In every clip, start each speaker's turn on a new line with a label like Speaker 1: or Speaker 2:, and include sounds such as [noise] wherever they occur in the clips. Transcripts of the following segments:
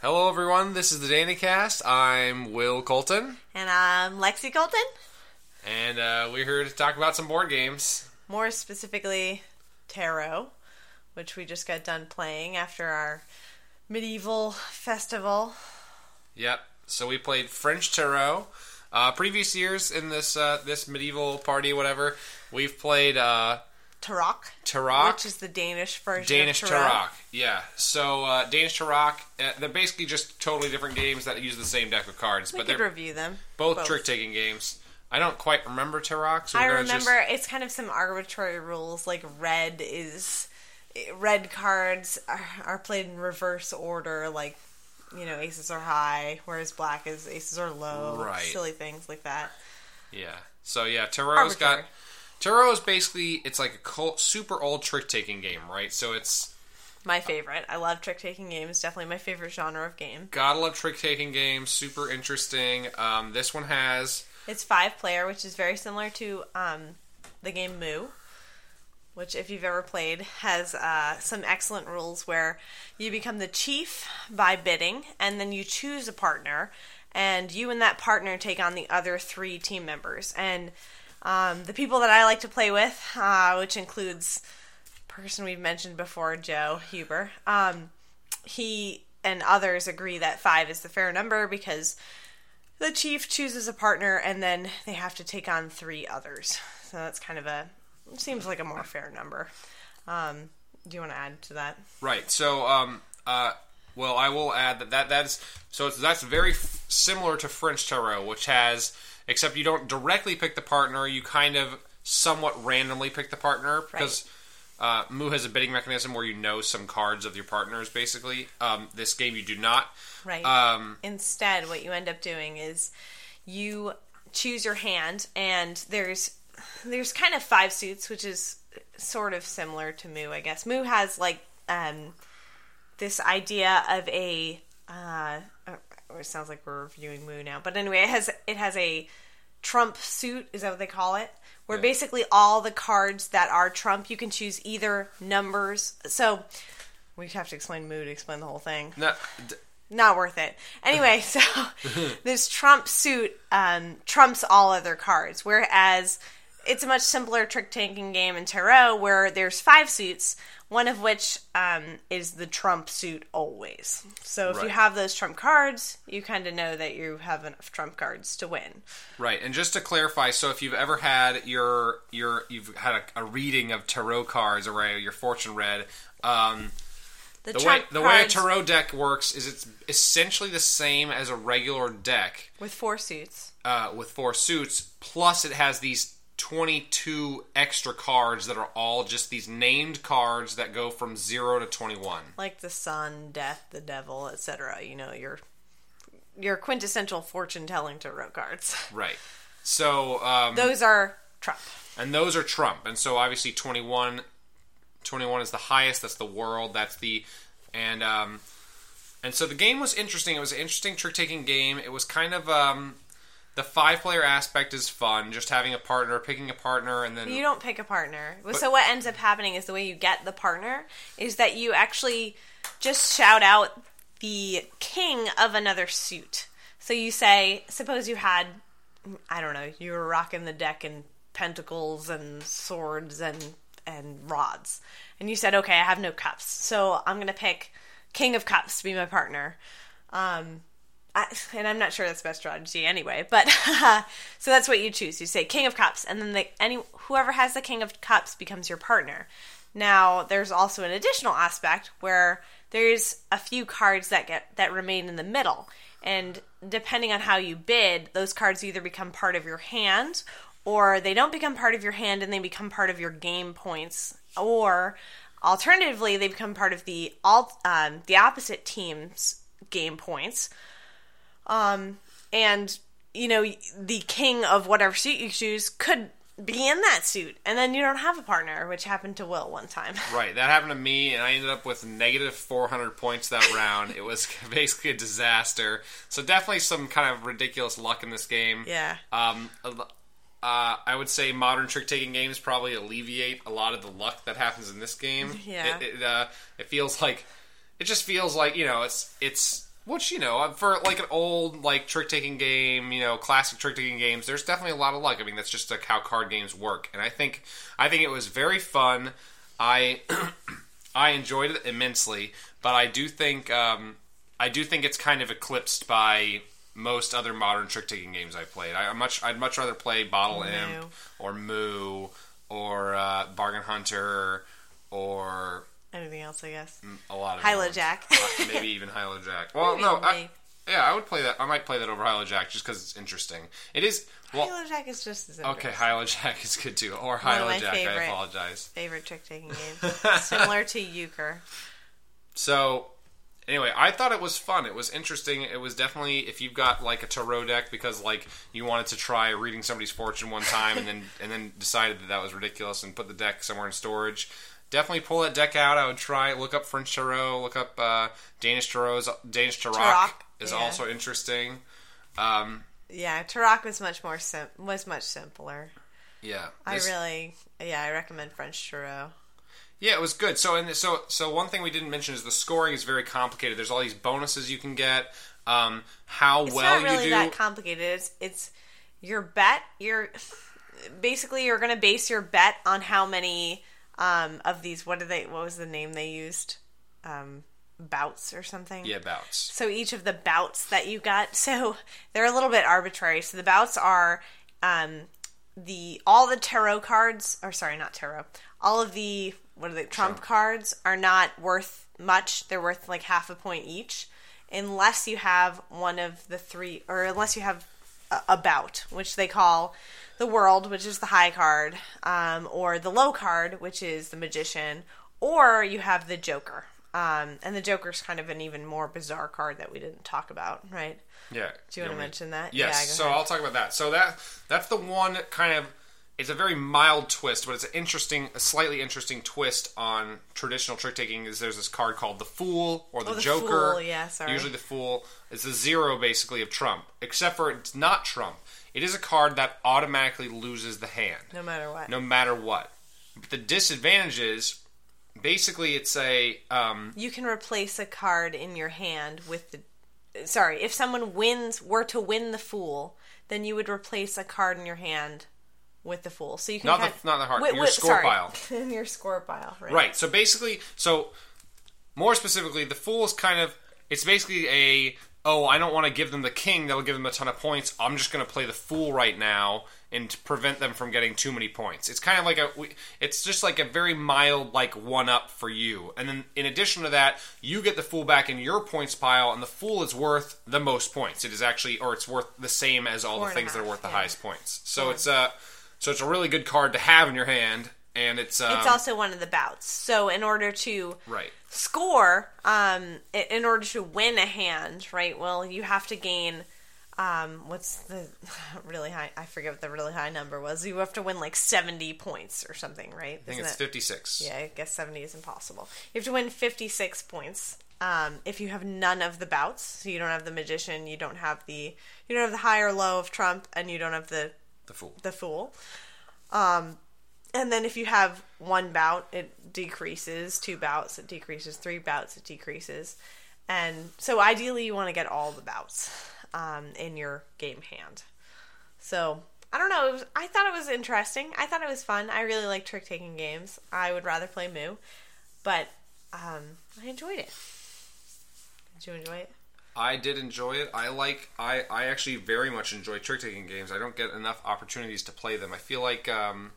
Speaker 1: Hello, everyone. This is the Danycast. I'm Will Colton,
Speaker 2: And I'm Lexi Colton.
Speaker 1: and uh, we're here to talk about some board games.
Speaker 2: More specifically, Tarot, which we just got done playing after our medieval festival.
Speaker 1: Yep. So we played French Tarot. Uh, previous years in this uh, this medieval party, whatever, we've played uh,
Speaker 2: Tarok,
Speaker 1: Tarok.
Speaker 2: which is the Danish version
Speaker 1: Danish
Speaker 2: of
Speaker 1: yeah. So uh, Danish Tarok, uh, they're basically just totally different games that use the same deck of cards,
Speaker 2: We
Speaker 1: but
Speaker 2: could
Speaker 1: they're
Speaker 2: review them.
Speaker 1: both, trick taking games. I don't quite remember Tarok, so
Speaker 2: I remember
Speaker 1: just
Speaker 2: it's kind of some arbitrary rules, like red is red cards are, are played in reverse order, like you know aces are high, whereas black is aces are low.
Speaker 1: Right.
Speaker 2: Silly things like that.
Speaker 1: yeah. So yeah, Tarot's got. Tarot is basically it's like a cult, super old trick taking game, right? So it's
Speaker 2: My favorite. I love trick taking games. Definitely my favorite genre of game.
Speaker 1: gotta love trick taking games, super interesting. Um, this one has
Speaker 2: It's five player, which is very similar to um, the game Mü, which, if you've ever played, has uh, some excellent rules where you become the chief by bidding, and then you choose a partner, and you and that partner take on the other three team members. And um, the people that I like to play with, uh, which includes person we've mentioned before, Joe Huber, um, he and others agree that five is the fair number because the chief chooses a partner and then they have to take on three others. So that's kind of a seems like a more fair number. Um, do you want to add to that?
Speaker 1: right. So um, uh, well, I will add that that that's so that's very f- similar to French Tarot, which has except you don't directly pick the partner, you kind of somewhat randomly pick the partner because. Uh, Mü has a bidding mechanism where you know some cards of your partners. Basically, um, this game you do not.
Speaker 2: Right.
Speaker 1: Um,
Speaker 2: Instead, what you end up doing is you choose your hand, and there's there's kind of five suits, which is sort of similar to Mü, I guess. Mü has like um, this idea of a. Uh, it sounds like we're reviewing Mü now, but anyway, it has it has a Trump suit. Is that what they call it? Where
Speaker 1: Yeah.
Speaker 2: basically all the cards that are Trump, you can choose either numbers. So we have to explain Mü to explain the whole thing
Speaker 1: no, d-
Speaker 2: not worth it. Anyway, [laughs] so [laughs] this Trump suit um, trumps all other cards, whereas it's a much simpler trick taking game in Tarot where there's five suits, one of which um, is the Trump suit always. So if you have those Trump cards, you kind of know that you have enough Trump cards to win.
Speaker 1: Right, and just to clarify, so if you've ever had your your you've had a, a reading of tarot cards or your fortune read, um,
Speaker 2: The,
Speaker 1: the way the way a tarot deck works is it's essentially the same as a regular deck
Speaker 2: with four suits.
Speaker 1: uh, with four suits. Plus, it has these twenty two extra cards that are all just these named cards that go from zero to twenty one.
Speaker 2: like the sun, death, the devil, etc. You know, your your quintessential fortune telling tarot cards.
Speaker 1: Right. So um,
Speaker 2: Those are Trump.
Speaker 1: and those are Trump. And so obviously 21, 21 is the highest. That's the world. That's the and um, and so the game was interesting. It was an interesting trick taking game. It was kind of um, the five player aspect is fun. Just having a partner, picking a partner, and then
Speaker 2: You don't pick a partner. so what ends up happening is the way you get the partner is that you actually just shout out the king of another suit. So you say, suppose you had, I don't know, you were rocking the deck in pentacles and swords and and rods, and you said, okay, I have no cups, so I'm gonna pick king of cups to be my partner. Um, I, [sighs] and I'm not sure that's best strategy anyway. But [laughs] so that's what you choose. You say King of Cups, and then the, any whoever has the King of Cups becomes your partner. Now, there's also an additional aspect where there's a few cards that get that remain in the middle, and depending on how you bid, those cards either become part of your hand, or they don't become part of your hand and they become part of your game points, or alternatively, they become part of the alt um, the opposite team's game points. Um, and you know, the king of whatever suit you choose could be in that suit, and then you don't have a partner, which happened to Will one time. [laughs]
Speaker 1: Right, that happened to me, and I ended up with negative 400 points that round. it was [laughs] basically a disaster. So definitely some kind of ridiculous luck in this game.
Speaker 2: yeah.
Speaker 1: Um, uh, I would say modern trick taking games probably alleviate a lot of the luck that happens in this game. [laughs]
Speaker 2: Yeah.
Speaker 1: it it, uh, it feels like it just feels like you know it's it's Which you know, uh, for like an old like trick taking game, you know, classic trick taking games, there's definitely a lot of luck. I mean, that's just like how card games work, and I think I think it was very fun. I [clears throat] I enjoyed it immensely, but I do think um, I do think it's kind of eclipsed by most other modern trick taking games I've played. I I'm much I'd much rather play Bottle
Speaker 2: Mü.
Speaker 1: Imp or Mü or uh, Bargain Hunter or
Speaker 2: Anything else, I guess.
Speaker 1: a lot of ones.
Speaker 2: Jack. [laughs]
Speaker 1: Uh, maybe even Hylo Jack. [laughs] Well, no, I, yeah, I would play that. I might play that over Hylo Jack just because it's interesting. It is well.
Speaker 2: Halo Jack is just as
Speaker 1: Okay,
Speaker 2: interesting.
Speaker 1: Hylo Jack is good too, or
Speaker 2: One of
Speaker 1: Hylo
Speaker 2: my
Speaker 1: Jack. I apologize.
Speaker 2: Favorite trick taking game. [laughs] Similar to Euchre.
Speaker 1: So, anyway, I thought it was fun. It was interesting. It was definitely if you've got like a tarot deck because like you wanted to try reading somebody's fortune one time and then and then decided that that was ridiculous and put the deck somewhere in storage. Definitely pull that deck out. I would try look up French tarot, look up uh, Danish tarot. Danish tarot is
Speaker 2: yeah.
Speaker 1: also interesting. Um,
Speaker 2: Yeah, Tarok was much more sim- was much simpler.
Speaker 1: yeah,
Speaker 2: I really, yeah, I recommend French Tarot.
Speaker 1: Yeah, it was good. So, and so, so one thing we didn't mention is the scoring is very complicated. There's all these bonuses you can get. Um, how
Speaker 2: It's
Speaker 1: well
Speaker 2: really
Speaker 1: you do.
Speaker 2: that complicated. It's it's your bet. You're basically you're going to base your bet on how many um, of these. What did they? What was the name they used? Um, bouts or something.
Speaker 1: yeah, bouts.
Speaker 2: So each of the bouts that you got, so they're a little bit arbitrary. So the bouts are um, the all the tarot cards, or sorry, not tarot. All of the what are they? Trump cards are not worth much. They're worth like half a point each, unless you have one of the three, or unless you have a, a bout, which they call the world, which is the high card, um, or the low card, which is the magician, or you have the Joker. Um, and the Joker's kind of an even more bizarre card that we didn't talk about, right?
Speaker 1: Yeah.
Speaker 2: Do you want to
Speaker 1: me-
Speaker 2: mention that?
Speaker 1: Yes.
Speaker 2: Yeah,
Speaker 1: so
Speaker 2: ahead.
Speaker 1: I'll talk about that. So that that's the one kind of. It's a very mild twist, but it's an interesting, a slightly interesting twist on traditional trick taking. Is there's this card called the Fool or the,
Speaker 2: Oh, the
Speaker 1: Joker?
Speaker 2: Fool, yeah, sorry.
Speaker 1: Usually the Fool is the zero basically of Trump, except for it's not Trump. It is a card that automatically loses the hand
Speaker 2: no matter what.
Speaker 1: no matter what. But the disadvantage is basically it's a um,
Speaker 2: You can replace a card in your hand with the. Sorry, if someone wins, were to win the Fool, then you would replace a card in your hand with the Fool. So you can
Speaker 1: Not the-
Speaker 2: kind-
Speaker 1: not the heart,
Speaker 2: Wait,
Speaker 1: your
Speaker 2: wait,
Speaker 1: score
Speaker 2: sorry.
Speaker 1: pile. [laughs]
Speaker 2: in your score pile, right?
Speaker 1: Right. So basically, so more specifically, the fool is kind of it's basically a oh I don't want to give them the king that'll give them a ton of points. I'm just going to play the fool right now and prevent them from getting too many points. It's kind of like a it's just like a very mild like one up for you. And then in addition to that, you get the fool back in your points pile, and the fool is worth the most points. It is actually or it's worth the same as all
Speaker 2: Four
Speaker 1: the things that are
Speaker 2: half,
Speaker 1: worth the highest points. So it's a so it's a really good card to have in your hand. And it's um,
Speaker 2: It's also one of the bouts. So in order to
Speaker 1: right.
Speaker 2: score, um, in order to win a hand, right? Well, you have to gain. Um, what's the [laughs] really high? I forget what the really high number was. You have to win like seventy points or something, right?
Speaker 1: I think it's 56.
Speaker 2: Yeah, I guess 70 is impossible. You have to win 56 points. Um, if you have none of the bouts, so you don't have the magician, you don't have the you don't have the high or low of Trump, and you don't have the
Speaker 1: The fool.
Speaker 2: the fool. Um, and then if you have one bout, it decreases. Two bouts, it decreases. Three bouts, it decreases. And so ideally, you want to get all the bouts um, in your game hand. So I don't know. Was, I thought it was interesting. I thought it was fun. I really like trick taking games. I would rather play Mü, but um, I enjoyed it. Did you enjoy it?
Speaker 1: I did enjoy it. I like. I I actually very much enjoy trick taking games. I don't get enough opportunities to play them. I feel like um,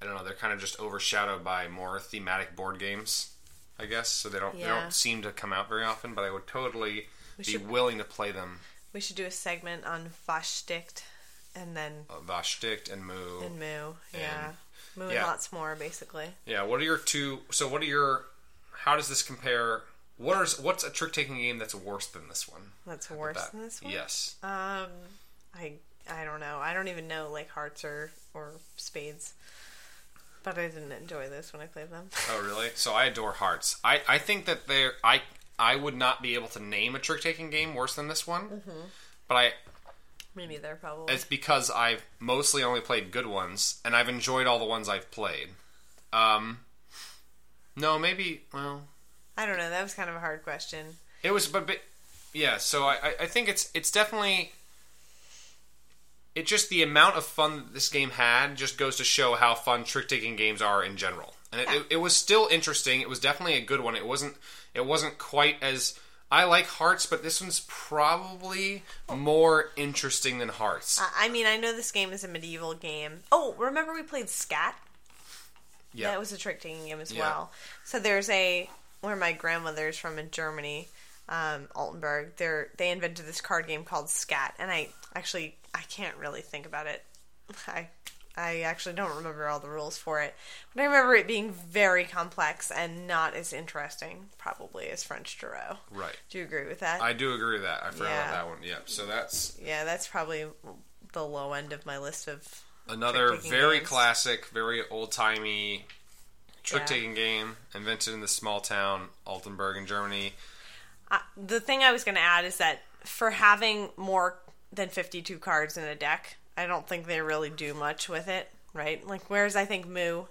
Speaker 1: I don't know. They're kind of just overshadowed by more thematic board games. I guess so. They don't. They don't seem to come out very often. But I would totally
Speaker 2: We
Speaker 1: be
Speaker 2: should-
Speaker 1: willing to play them.
Speaker 2: We should do a segment on Was sticht and then
Speaker 1: Uh, Was sticht and Mü.
Speaker 2: and Mü. Yeah. Mü and lots more, basically.
Speaker 1: yeah. What are your two? So what are your? How does this compare? What is what's a trick taking game that's worse than this one?
Speaker 2: That's worse
Speaker 1: That-
Speaker 2: than this one.
Speaker 1: Yes.
Speaker 2: Um, I I don't know. I don't even know like hearts or or spades. But I didn't enjoy this when I played them.
Speaker 1: Oh, really? So I adore Hearts. I, I think that they're I I would not be able to name a trick taking game worse than this one.
Speaker 2: Mm-hmm.
Speaker 1: But I
Speaker 2: Maybe they're probably.
Speaker 1: it's because I've mostly only played good ones, and I've enjoyed all the ones I've played. Um, no, maybe well,
Speaker 2: I don't know. That was kind of a hard question.
Speaker 1: it was but, but yeah, so I, I- I think it's it's definitely it just the amount of fun that this game had just goes to show how fun trick taking games are in general. And it, it, it was still interesting. It was definitely a good one. It wasn't it wasn't quite as I like Hearts, but this one's probably more interesting than Hearts.
Speaker 2: I I mean, I know this game is a medieval game. Oh, remember we played Skat?
Speaker 1: yeah,
Speaker 2: That was a trick taking game as
Speaker 1: Yeah.
Speaker 2: well. So there's a where my grandmother's from in Germany, um, Altenburg. They they invented this card game called Skat, and I actually I can't really think about it. [laughs] I I actually don't remember all the rules for it, but I remember it being very complex and not as interesting, probably as French Tarot.
Speaker 1: right.
Speaker 2: Do you agree with that?
Speaker 1: I do agree with that. I forgot
Speaker 2: Yeah.
Speaker 1: about that one. Yeah. So that's
Speaker 2: yeah, that's probably the low end of my list of
Speaker 1: another very
Speaker 2: games.
Speaker 1: classic, very old timey trick taking game invented in the small town Altenburg in Germany.
Speaker 2: Uh, the thing I was going to add is that for having more than 52 cards in a deck, I don't think they really do much with it, right? Like, whereas I think Mü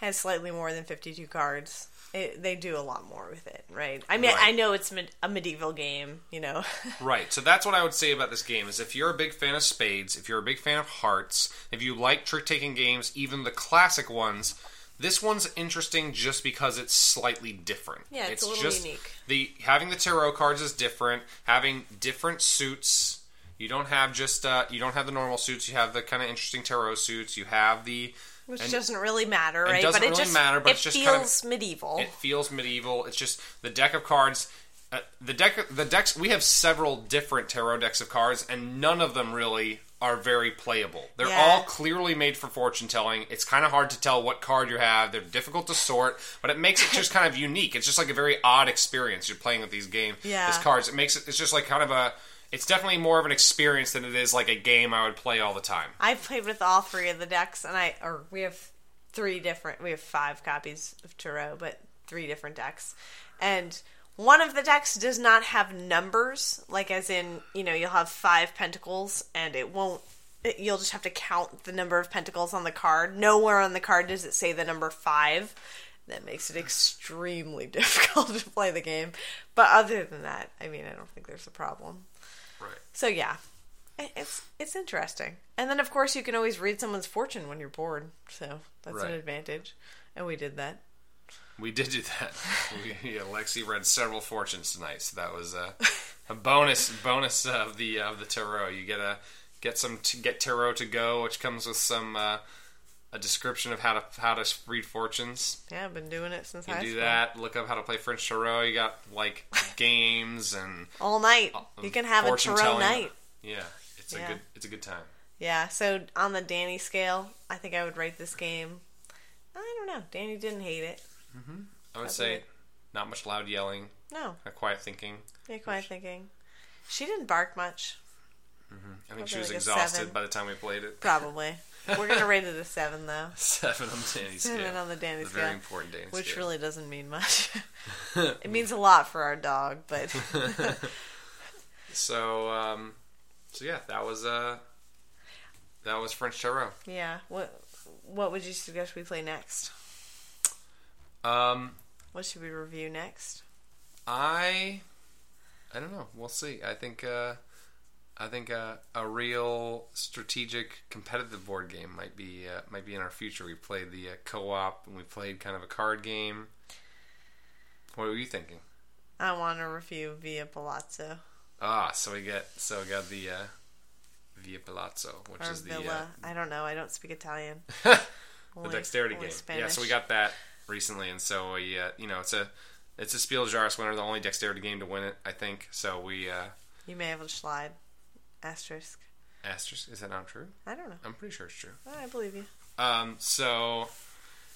Speaker 2: has slightly more than 52 cards, it, they do a lot more with it, right? I mean,
Speaker 1: Right.
Speaker 2: I know it's med- a medieval game, you know. [laughs]
Speaker 1: Right. So that's what I would say about this game is if you're a big fan of spades, if you're a big fan of hearts, if you like trick taking games, even the classic ones, this one's interesting just because it's slightly different.
Speaker 2: Yeah, it's a little
Speaker 1: just
Speaker 2: unique.
Speaker 1: The having the tarot cards is different. Having different suits. You don't have just uh, you don't have the normal suits. You have the kind of interesting tarot suits. You have the
Speaker 2: Which
Speaker 1: and
Speaker 2: doesn't really matter, right?
Speaker 1: doesn't
Speaker 2: but it
Speaker 1: really
Speaker 2: just
Speaker 1: matter, but
Speaker 2: it
Speaker 1: it's just
Speaker 2: feels
Speaker 1: kind of-
Speaker 2: medieval.
Speaker 1: It feels medieval. It's just the deck of cards. Uh, the deck, the decks. We have several different tarot decks of cards, and none of them really are very playable. They're
Speaker 2: Yeah.
Speaker 1: all clearly made for fortune telling. It's kind of hard to tell what card you have. They're difficult to sort, but it makes it just kind of [laughs] unique. It's just like a very odd experience. You're playing with these game,
Speaker 2: Yeah.
Speaker 1: these cards. It makes it. It's just like kind of a. It's definitely more of an experience than it is like a game I would play all the time.
Speaker 2: I've played with all three of the decks, and I or we have three different. We have five copies of Tarot, but three different decks, and one of the decks does not have numbers, like as in you know you'll have five pentacles, and it won't. It, you'll just have to count the number of pentacles on the card. Nowhere on the card does it say the number five. That makes it extremely [laughs] difficult to play the game. But other than that, I mean, I don't think there's a problem.
Speaker 1: Right.
Speaker 2: So yeah, it's it's interesting. And then of course you can always read someone's fortune when you're bored. So that's
Speaker 1: Right.
Speaker 2: an advantage. And we did that.
Speaker 1: We did do that. [laughs] We, yeah, Lexi read several fortunes tonight, so that was uh, a bonus bonus of the of the tarot. You get a get some to get tarot to go, which comes with some uh, a description of how to how to read fortunes.
Speaker 2: Yeah, I've been doing it since
Speaker 1: You
Speaker 2: high
Speaker 1: do
Speaker 2: school.
Speaker 1: that. Look up how to play French tarot. You got like [laughs] games and
Speaker 2: all night. Uh, you can have a tarot
Speaker 1: telling.
Speaker 2: night.
Speaker 1: yeah. It's a good it's a good time.
Speaker 2: Yeah. So on the Danny scale, I think I would rate this game. I don't know. Danny didn't hate it. Mm-hmm.
Speaker 1: I would
Speaker 2: That's
Speaker 1: say
Speaker 2: it.
Speaker 1: not much loud yelling,
Speaker 2: No,
Speaker 1: a quiet thinking.
Speaker 2: yeah, quite thinking. She didn't bark much. Mm-hmm.
Speaker 1: I think she was
Speaker 2: like
Speaker 1: exhausted by the time we played it.
Speaker 2: Probably. [laughs] We're gonna rate it a seven though. [laughs]
Speaker 1: Seven on the Danny
Speaker 2: Seven
Speaker 1: scale.
Speaker 2: on the Danny
Speaker 1: The very
Speaker 2: scale.
Speaker 1: important Danny
Speaker 2: Which
Speaker 1: scale.
Speaker 2: really doesn't mean much. [laughs] it means a lot for our dog, but [laughs]
Speaker 1: So, um, so yeah, that was uh, that was French tarot.
Speaker 2: yeah. What what would you suggest we play next?
Speaker 1: Um,
Speaker 2: What should we review next?
Speaker 1: I, I don't know. We'll see. I think uh, I think uh, a real strategic competitive board game might be uh, might be in our future. We played the uh, co-op and we played kind of a card game. What were you thinking?
Speaker 2: I want to review Via Palazzo
Speaker 1: Ah, so we get so we got the uh, Via Palazzo, which
Speaker 2: or
Speaker 1: is the
Speaker 2: Villa.
Speaker 1: uh,
Speaker 2: I don't know. I don't speak Italian. [laughs]
Speaker 1: the
Speaker 2: Only- [laughs]
Speaker 1: dexterity
Speaker 2: only
Speaker 1: game.
Speaker 2: Spanish.
Speaker 1: Yeah, so we got that recently, and so we, uh, you know, it's a it's a Spiel Jahres winner, the only dexterity game to win it, I think. So we uh,
Speaker 2: You may have a slide. Asterisk.
Speaker 1: asterisk. Is that not true?
Speaker 2: I don't know.
Speaker 1: I'm pretty sure it's true.
Speaker 2: I believe you.
Speaker 1: Um, so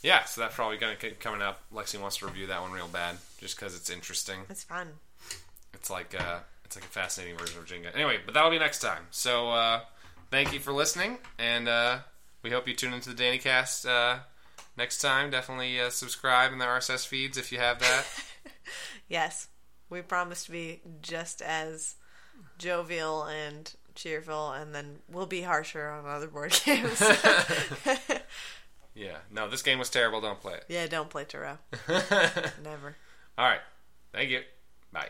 Speaker 1: yeah, so that's probably gonna keep coming up. Lexi wants to review that one real bad, just because it's interesting.
Speaker 2: It's fun.
Speaker 1: It's like uh, it's like a fascinating version of Jenga. Anyway, but that'll be next time. So uh, thank you for listening, and uh, we hope you tune into the Danycast uh, next time. Definitely uh, subscribe in the RSS feeds if you have that. [laughs]
Speaker 2: Yes, we promise to be just as jovial and cheerful, and then we'll be harsher on other board [laughs] games. [laughs]
Speaker 1: yeah. No, this game was terrible. Don't play it.
Speaker 2: yeah, don't play Tarot. [laughs] Never.
Speaker 1: All right. Thank you. Bye.